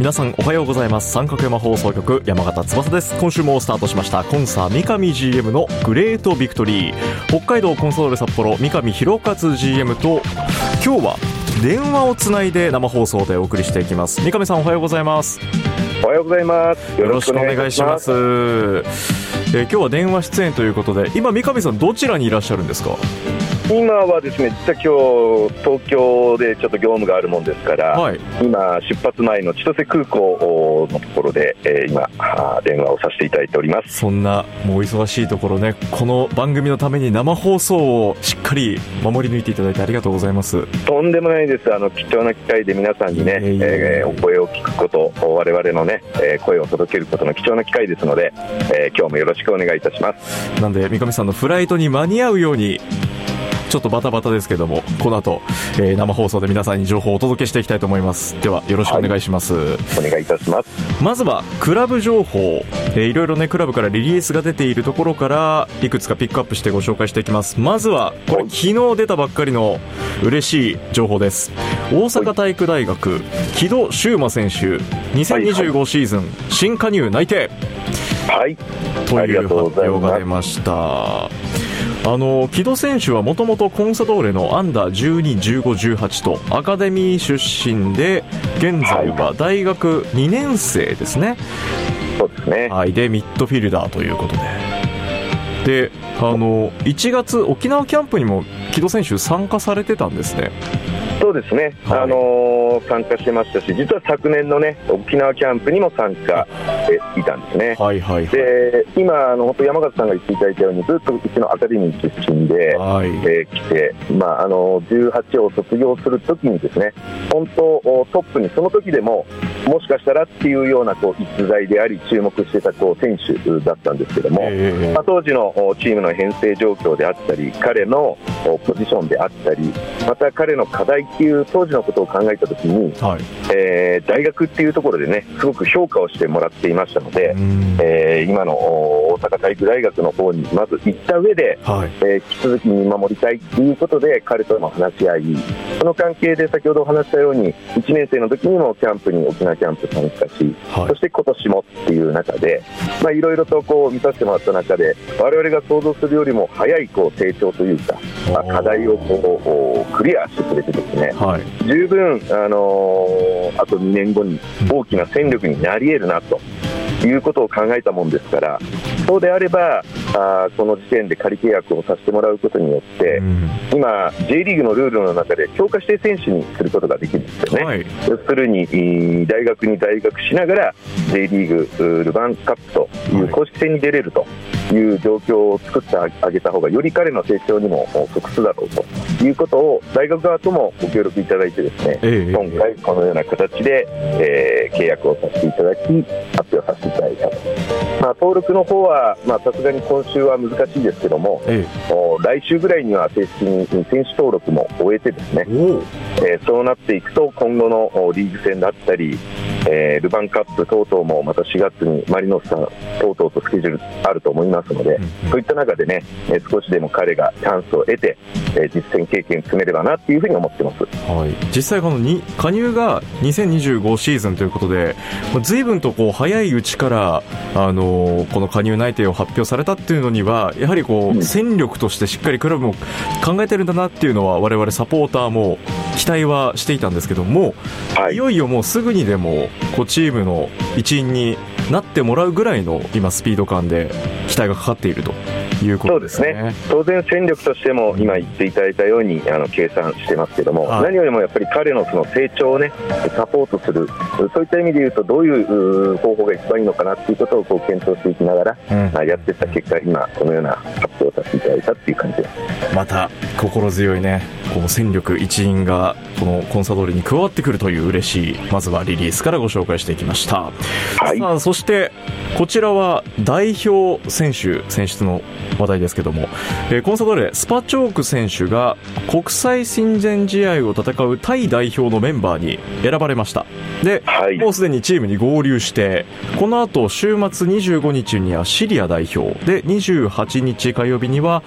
皆さんおはようございます。三角山放送局山形翼です。今週もスタートしました。コンサ三上 GM のグレートビクトリー。北海道コンソール札幌三上弘勝 GM と今日は電話をつないで生放送でお送りしていきます。三上さんおはようございます。おはようございます。よろしくお願いします。えー、今日は電話出演ということで今三上さんどちらにいらっしゃるんですか？今はですね実は今日東京でちょっと業務があるもんですから、はい、今、出発前の千歳空港のところで、えー、今、電話をさせていただいております。そんなもう忙しいところね、この番組のために生放送をしっかり守り抜いていただいてありがとうございます。とんでもないです、あの貴重な機会で皆さんにね、えー、お声を聞くこと、我々のね、えー、声を届けることの貴重な機会ですので、えー、今日もよろしくお願いいたします。なんで三上さんのフライトに間に合うようにちょっとバタバタですけどもこの後、えー、生放送で皆さんに情報をお届けしていきたいと思います。ではよろしくお願いします、はい、お願いいたします。まずはクラブ情報、えー、いろいろねクラブからリリースが出ているところからいくつかピックアップしてご紹介していきます。まずはこれ昨日出たばっかりの嬉しい情報です。大阪体育大学木戸修馬選手2025シーズン新加入内定。はい。という発表が出ましたあの木戸選手はもともとコンサドーレのアンダー12、15、18とアカデミー出身で現在は大学2年生ですね、そうですね、はい、でミッドフィルダーということで。であの1月沖縄キャンプにも木戸選手参加されてたんですね。そうですね、はい、あのー、参加してましたし、実は昨年のね沖縄キャンプにも参加していたんですね。はいはい、はい、で今あの、本当、山形さんが言っていただいたように、ずっとうちのアカデミー出身で、はい、えー、来て、まあ、あの18を卒業するときに、ですね本当、トップにその時でも、もしかしたらっていうようなこう逸材であり、注目してたこう選手だったんですけども、えー、まあ、当時のチームの編成状況であったり、彼のポジションであったり、また彼の課題っていう当時のことを考えたときに、はい、えー、大学っていうところでね、すごく評価をしてもらっていましたので、えー、今の大阪体育大学の方にまず行った上で、はい、えー、引き続き見守りたいということで、彼とも話し合い、その関係で先ほどお話したように、1年生の時にもキャンプに、沖縄キャンプ参加し、はい、そして今年もっていう中で、まあ、いろいろとこう見させてもらった中で、我々が想像するよりも早いこう成長というか、まあ、課題をこうクリアしてくれてですね、はい、十分、あのー、あと2年後に大きな戦力になり得るなと。いうことを考えたもんですから、そうであれば、あこの時点で仮契約をさせてもらうことによって、うん、今、J リーグのルールの中で強化指定選手にすることができるんですよね、はい、要するに大学に大学しながら J リーグルヴァンカップという公式戦に出れると。いう状況を作ってあげた方がより彼の成長にも即すだろうということを大学側ともご協力いただいてですね、え今回このような形で、えー、契約をさせていただき発表させていただいたと、まあ、登録の方はさすがに今週は難しいですけども、え来週ぐらいには正式に選手登録も終えてですね、えー、そうなっていくと今後のリーグ戦だったりえー、ルヴァンカップ等々もまた4月にマリノスさん等々とスケジュールあると思いますので、うんうん、そういった中でね、えー、少しでも彼がチャンスを得て、えー、実戦経験積めればなっていうふうに思ってます、はい、実際、このに加入が2025シーズンということで、ずいぶんとこう早いうちから、あのー、この加入内定を発表されたっていうのには、やはりこう、うん、戦力としてしっかりクラブも考えてるんだなっていうのは、我々サポーターも期待はしていたんですけども、はい、いよいよもうすぐにでもこうチームの一員になってもらうぐらいの今、スピード感で期待がかかっているということですね、ね、当然、戦力としても今言っていただいたようにあの計算してますけども、はい、何よりもやっぱり彼のその成長を、ね、サポートする、そういった意味でいうと、どういう方法が一番いいのかなっていうことをこう検討していきながら、うん、やっていった結果、今、このような発表をさせていただいたっていう感じです。また心強いね、この戦力一員がこのコンサドーレに加わってくるという嬉しい、まずはリリースからご紹介していきました。はい、さあそしてこちらは代表選手選出の話題ですけども、えー、コンサドーレスパチョーク選手が国際親善試合を戦うタイ代表のメンバーに選ばれました。で、はい、もうすでにチームに合流してこの後週末25日にはシリア代表。で28日火曜日には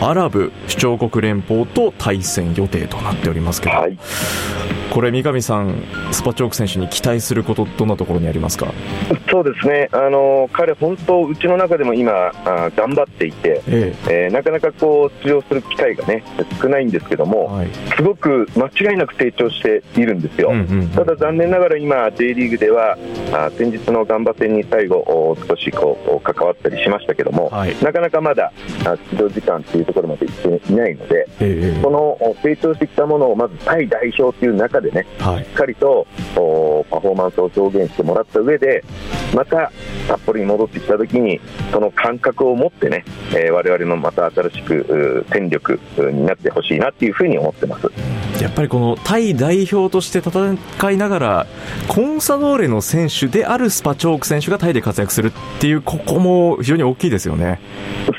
アラブ首長国連邦と対戦予定となっておりますけど、はい、これ三上さんスパチョーク選手に期待することどんなところにありますか？そうですね。あの彼本当うちの中でも今あ頑張っていて、ええ。えー、なかなかこう出場する機会がね少ないんですけども、はい、すごく間違いなく成長しているんですよ、うんうんうん、ただ残念ながら今 J リーグではあ先日のガンバ戦に最後少しこう関わったりしましたけども、はい、なかなかまだ出場時間というところまでいっていないので、ええ、その成長してきたものをまずタイ代表という中でね、はい、しっかりとパフォーマンスを表現してもらった上でまた札幌に戻ってきた時にその感覚を持ってね、えー、我々のまた新しく戦力になってほしいなっていうふうに思ってます。やっぱりこのタイ代表として戦いながらコンサドーレの選手であるスパチョーク選手がタイで活躍するっていうここも非常に大きいですよね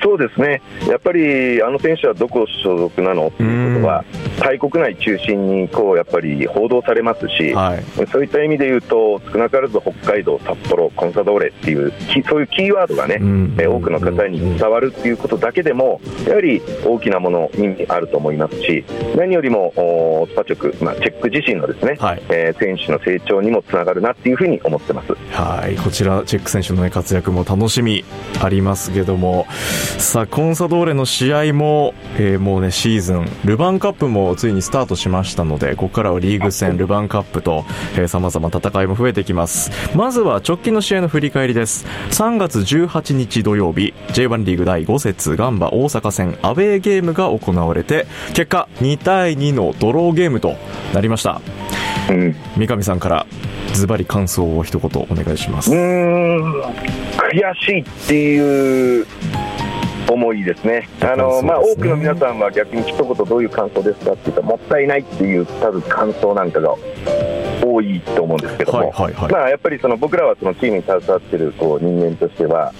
そうですね。やっぱりあの選手はどこ所属なのっていうことはタイ国内中心にこうやっぱり報道されますし、はい、そういった意味で言うと少なからず北海道、札幌、コンサドーレっていうそういうキーワードがね、多くの方に伝わるっていうことだけでもやはり大きなもの意味あると思いますし何よりもスパチョク、まあ、チェック自身のですね、はい、えー、選手の成長にもつながるなっていうふうに思ってます。はい。こちらチェック選手の、ね、活躍も楽しみありますけどもさあコンサドーレの試合も、えー、もうねシーズンルヴァンカップもついにスタートしましたのでここからはリーグ戦ルヴァンカップとさまざま戦いも増えてきます。まずは直近の試合の振り返りです。3月18日土曜日 J1 リーグ第5節ガンバ大阪戦アウェーゲームが行われて結果2対2のドローゲームとなりました、うん、三上さんからズバリ感想を一言お願いします。うん悔しいっていう思いですね、あの、ね、まあ、多くの皆さんは逆に一言どういう感想ですかって言ったら、もったいないっていう多分感想なんかが多いと思うんですけども、はいはいはい、まあ、やっぱりその僕らはそのチームに携わっているこう人間としては、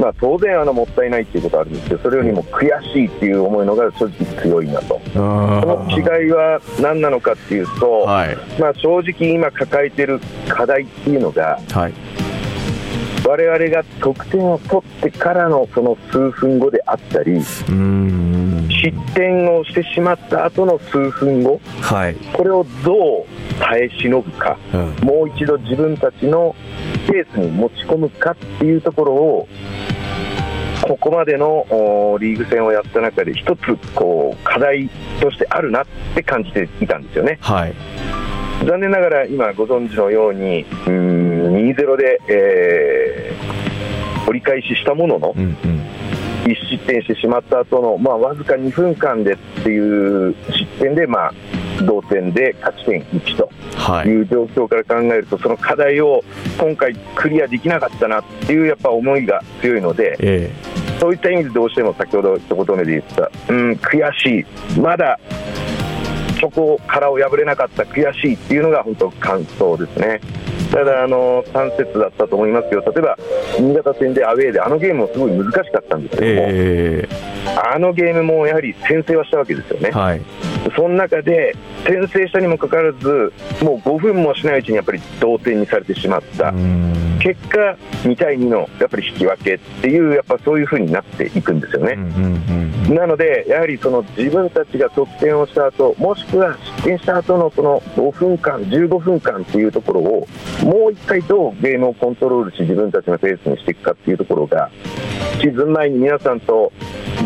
まあ、当然あのもったいないっていうことはあるんですけどそれよりも悔しいっていう思いのが正直強いなと。その違いは何なのかっていうと、はい、まあ、正直今抱えている課題っていうのが、はい我々が得点を取ってからのその数分後であったり失点をしてしまった後の数分後、はい、これをどう耐え忍ぶか、うん、もう一度自分たちのペースに持ち込むかっていうところをここまでのリーグ戦をやった中で一つこう課題としてあるなって感じていたんですよね。はい残念ながら今ご存知のようにうん2-0で、えー、折り返ししたものの、うんうん、1失点してしまった後のまあわずか2分間でっていう失点で、まあ、同点で勝ち点1とい。う状況から考えると、はい、その課題を今回クリアできなかったなっていうやっぱ思いが強いので、えー、そういった意味でどうしても先ほど一言目で言ったうん悔しい。まだそこからを破れなかった悔しいっていうのが本当感想ですね。ただあの3節だったと思いますけど例えば新潟戦でアウェーであのゲームもすごい難しかったんですけども、えー、あのゲームもやはり先制はしたわけですよね、はい、その中で先制したにもかかわらずもう5分もしないうちにやっぱり同点にされてしまった結果2対2のやっぱり引き分けっていうやっぱそういうふうになっていくんですよね、なのでやはりその自分たちが得点をした後もしくは失点した後のその5分間15分間っていうところをもう一回どうゲームをコントロールし自分たちのペースにしていくかっていうところがシーズン前に皆さんと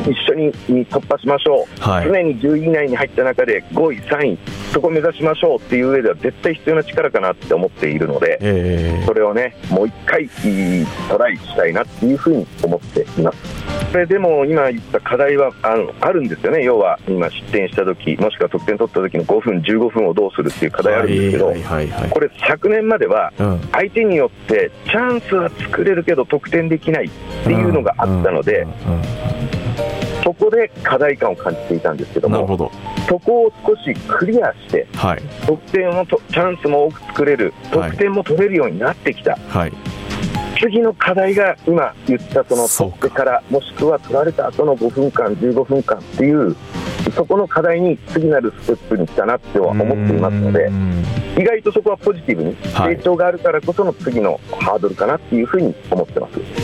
一緒に突破しましょう、はい、常に10位以内に入った中で5位、3位、そこを目指しましょうっていう上では絶対必要な力かなって思っているので、えー、それをね、もう一回トライしたいなっていうふうに思っています。それでも今言った課題はあのあるんですよね、要は今、失点した時もしくは得点取った時の5分、15分をどうするっていう課題あるんですけど、これ、昨年までは相手によってチャンスは作れるけど得点できないっていうのがあったので。そこで課題感を感じていたんですけども、ど。そこを少しクリアして、はい、得点をとチャンスも多く作れる、得点も取れるようになってきた、はい、次の課題が今言ったその取ってからもしくは取られた後の5分間15分間っていうそこの課題に次なるステップに来たなっては思っていますので意外とそこはポジティブに成長があるからこその次のハードルかなっていうふうに思ってます。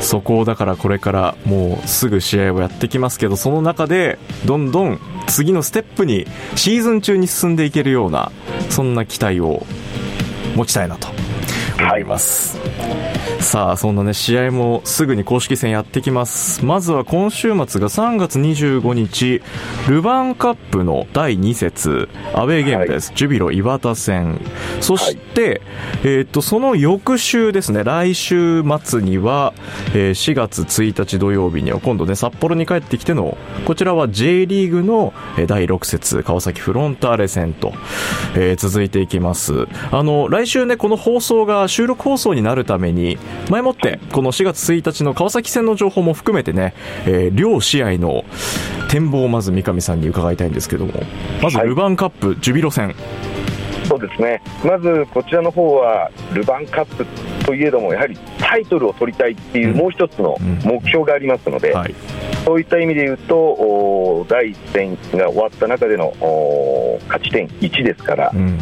そこをだからこれからもうすぐ試合をやってきますけどその中でどんどん次のステップにシーズン中に進んでいけるようなそんな期待を持ちたいなと思います。はいさあそんなね試合もすぐに公式戦やってきます。まずは今週末が3月25日ルヴァンカップの第2節アウェーゲームです、はい、ジュビロ磐田戦。そして、はい、えー、っとその翌週ですね来週末には、えー、4月1日土曜日には今度ね札幌に帰ってきてのこちらは J リーグの第6節川崎フロンターレ戦と、えー、続いていきます。あの来週ねこの放送が収録放送になるために前もってこの4月1日の川崎戦の情報も含めてね、えー、両試合の展望をまず三上さんに伺いたいんですけども。まずルヴァンカップ、ジュビロ戦。そうですね。まずこちらの方はルヴァンカップといえどもやはりタイトルを取りたいっていうもう一つの目標がありますので、うんはい、そういった意味で言うと第1戦が終わった中での勝ち点1ですから、うん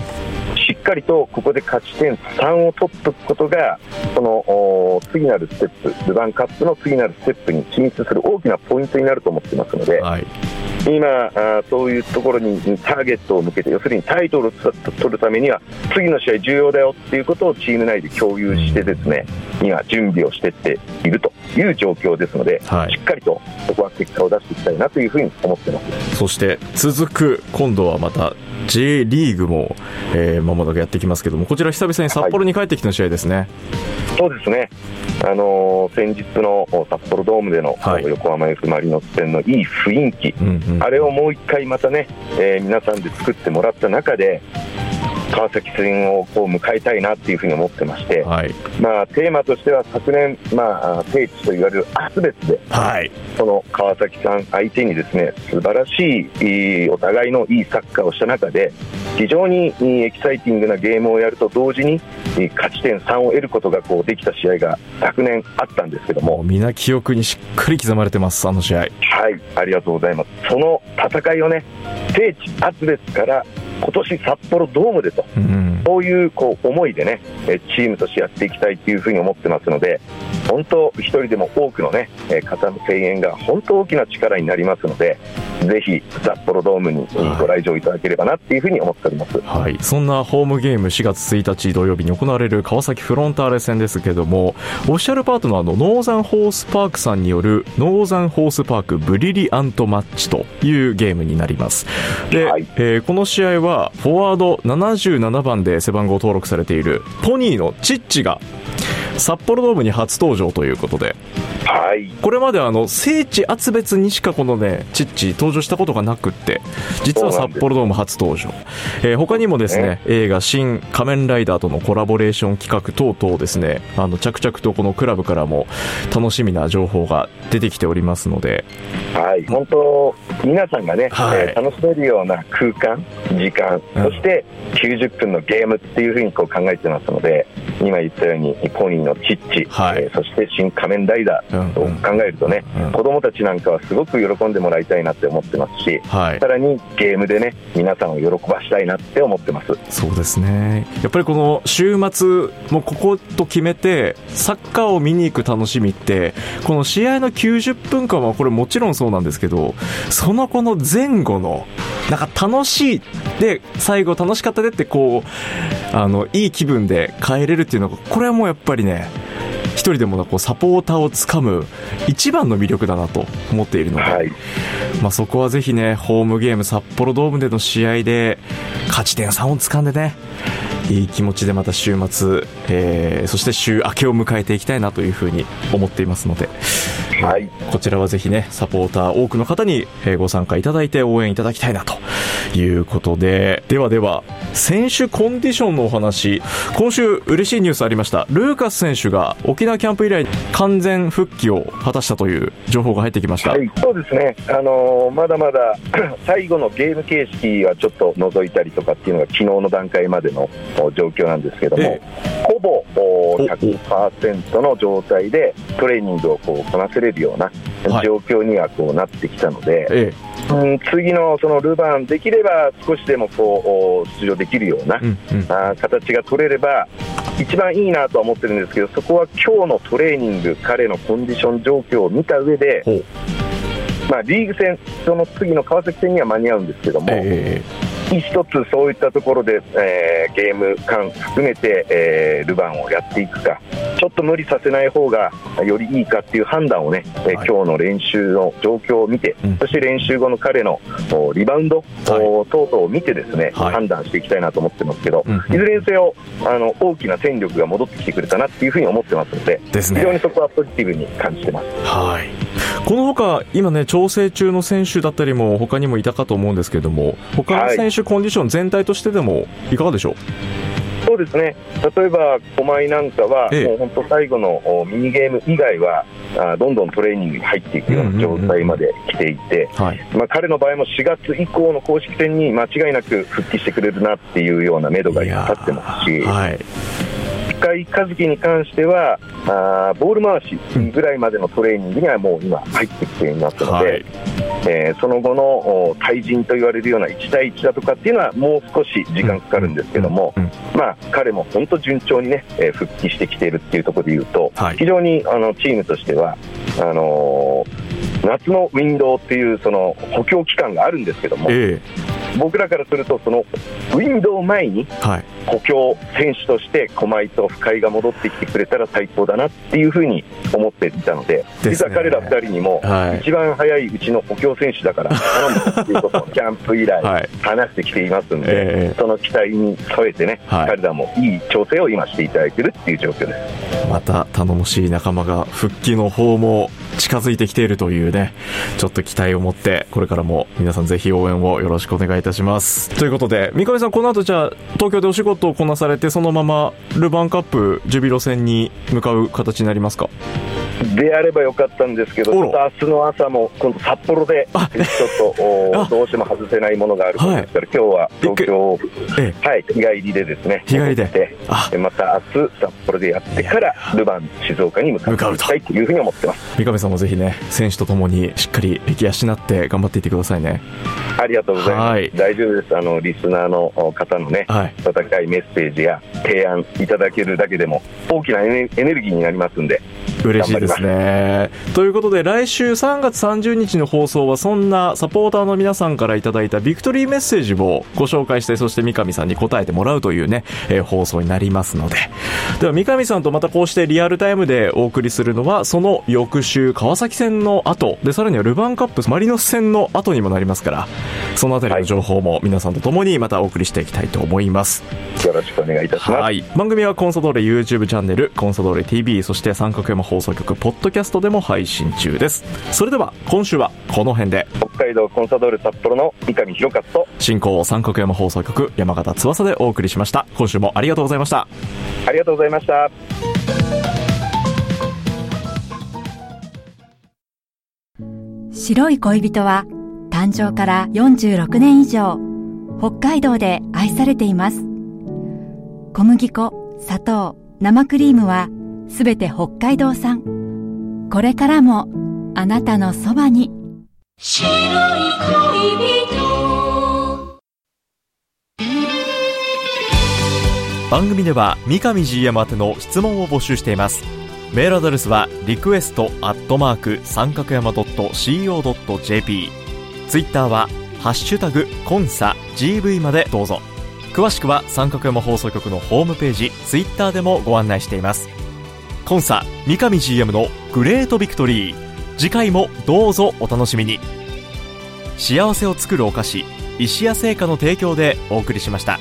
かりとここで勝ち点3を取っておくことがその次なるステップルヴァンカップの次なるステップに進出する大きなポイントになると思っていますので、はい、今あ、そういうところにターゲットを向けて要するにタイトルを取るためには次の試合重要だよっていうことをチーム内で共有してですね今、準備をしていっているという状況ですので、はい、しっかりとそこは結果を出していきたいなというふうに思ってます。そして続く今度はまた J リーグも、えー、まもなくやってきますけども、こちら久々に札幌に帰ってきての試合ですね。はい、そうですね。あのー、先日の札幌ドームでの、横浜 F・ マリノス戦のいい雰囲気、うんうん、あれをもう一回またね、えー、皆さんで作ってもらった中で、川崎戦をこう迎えたいなっていうふうに思ってまして、はい、まあ、テーマとしては昨年、まあ、聖地と言われるアスベスで、はい、その川崎さん相手にですね素晴らしいお互いのいいサッカーをした中で非常にエキサイティングなゲームをやると同時に勝ち点3を得ることがこうできた試合が昨年あったんですけども。皆記憶にしっかり刻まれてますあの試合。はい。ありがとうございます。その戦いをね聖地アスベスから今年札幌ドームでと、うん、そういうこう思いでね、チームとしてやっていきたいというふうに思ってますので、本当、一人でも多くのね、方の声援が本当大きな力になりますので、ぜひ札幌ドームにご来場いただければなっていうふうに思っております、はい、そんなホームゲーム4月1日土曜日に行われる川崎フロンターレ戦ですけども、オフィシャルパートナーのノーザンホースパークさんによるノーザンホースパークブリリアントマッチというゲームになります。で、はい、えー、この試合はフォワード77番で背番号登録されているポニーのチッチが札幌ドームに初登場ということで、はい、これまであの聖地厚別にしかこのねチッチ登場したことがなくって実は札幌ドーム初登場、えー、他にもですね、映画「新仮面ライダー」とのコラボレーション企画等々ですねあの着々とこのクラブからも楽しみな情報が出てきておりますので。はい。本当皆さんがね、はい、えー、楽しめるような空間時間、そして90分のゲームっていうふうにこう考えてますので今言ったようにポニーのチッチ、はい、えー、そして新仮面ライダーと考えるとね、うん。うん、子供たちなんかはすごく喜んでもらいたいなって思ってますし、はい、さらにゲームでね皆さんを喜ばしたいなって思ってます。そうですね。やっぱりこの週末もうここと決めてサッカーを見に行く楽しみってこの試合の90分間はこれもちろんそうなんですけどそのこの前後のなんか楽しいで最後楽しかったでってこうあのいい気分で帰れるっていうのがこれはもうやっぱりね一人でもこうサポーターをつかむ一番の魅力だなと思っているので、はい、まあ、そこはぜひねホームゲーム札幌ドームでの試合で勝ち点3をつかんでねいい気持ちでまた週末、えー、そして週明けを迎えていきたいなというふうに思っていますので、はい、こちらはぜひねサポーター多くの方にご参加いただいて応援いただきたいなということでではでは選手コンディションのお話。今週嬉しいニュースありました。ルーカス選手が沖縄キャンプ以来完全復帰を果たしたという情報が入ってきました、はい、そうですね、あのー、まだまだ 最後のゲーム形式はちょっと除いたりとかっていうのが昨日の段階までの状況なんですけども、ええ、ほぼ100%の状態でトレーニングをこうこなせれるような状況にはこうなってきたので、はいえ。うん、次のそのルヴァンできれば少しでもこう出場できるような、うんうん、あ形が取れれば一番いいなとは思ってるんですけどそこは今日のトレーニング彼のコンディション状況を見た上で、まあ、リーグ戦その次の川崎戦には間に合うんですけども。えー一つそういったところで、えー、ゲーム間含めて、えー、ルヴァンをやっていくか。ちょっと無理させない方がよりいいかっていう判断をね、はい、今日の練習の状況を見て、うん、そして練習後の彼のリバウンド、はい、等々を見てですね、はい、判断していきたいなと思ってますけど、うん、いずれにせよあの大きな戦力が戻ってきてくれたなっていうふうに思ってますので、ね、非常にそこはポジティブに感じてます。はいこのほか今ね調整中の選手だったりも他にもいたかと思うんですけれども他の選手コンディション全体としてでもいかがでしょう、そうですね。例えば、狛江なんかは、ええ、もう本当、最後のミニゲーム以外はあ、どんどんトレーニングに入っていくような状態まで来ていて、まあ、彼の場合も4月以降の公式戦に間違い。なく復帰してくれるなっていうような目処が立ってますし。深井一樹に関してはあボール回しぐらいまでのトレーニングにはもう今入ってきていますので、はい、えー、その後の対人と言われるような1対1だとかっていうのはもう少し時間かかるんですけども、まあ、彼も本当順調にね、えー、復帰してきているっていうところでいうと、はい、非常にあのチームとしてはあのー、夏のウィンドウっていうその補強期間があるんですけども、えー僕らからするとそのウィンドウ前に補強選手として駒井と深井が戻ってきてくれたら最高だなっていうふうに思っていたので、実は彼ら2人にも一番早いうちの補強選手だから頼むということをキャンプ以来 話してきていますので、その期待に添えてね、彼らもいい調整を今していただいているっていう状況です。また頼もしい仲間が復帰の方も近づいてきているというね、ちょっと期待を持って、これからも皆さんぜひ応援をよろしくお願いいたします。ということで、三上さん、この後じゃあ、東京でお仕事をこなされて、そのままルヴァンカップジュビロ戦に向かう形になりますか？であればよかったんですけど、ちょっと明日の朝も今度札幌で、ちょっと どうしても外せないものがあるものですから、今日は東京、はい、日帰りでですね、日帰りで。また明日札幌でやってから、ルヴァン、静岡に向かうと。いうふうに思ってます。三上さんもぜひね、選手とともにしっかり歴足なって頑張っていってくださいね。ありがとうございます。はい、大丈夫です。あのリスナーの方のね、はい、温かいメッセージや提案いただけるだけでも大きなエネルギーになりますんで。嬉しいですね。ということで、来週3月30日の放送は、そんなサポーターの皆さんからいただいたビクトリーメッセージをご紹介して、そして三上さんに答えてもらうというね、えー、放送になりますので。では、三上さんとまたこうしてリアルタイムでお送りするのは、その翌週、川崎戦の後、で、さらにはルヴァンカップマリノス戦の後にもなりますから、そのあたりの情報も皆さんと共にまたお送りしていきたいと思います。よろしくお願いいたします。はい。番組はコンソドーレ YouTube チャンネル、コンソドーレ TV、そして三角山放送局、ポッドキャストでも配信中です。それでは、今週はこの辺で。北海道コンサドーレ札幌の三上博勝と、進行三角山放送局、山形翼でお送りしました。今週もありがとうございました。ありがとうございました。白い恋人は誕生から46年以上北海道で愛されています。小麦粉砂糖生クリームはすべて北海道産。これからもあなたのそばに。白い恋人。番組では三上 GM 宛ての質問を募集しています。メールアドレスはリクエストアットマーク三角山 .co.jp ツイッターはハッシュタグコンサ GV までどうぞ。詳しくは三角山放送局のホームページツイッターでもご案内しています。コンサ三上 GM のグレートビクトリー。次回もどうぞお楽しみに。幸せを作るお菓子石屋製菓の提供でお送りしました。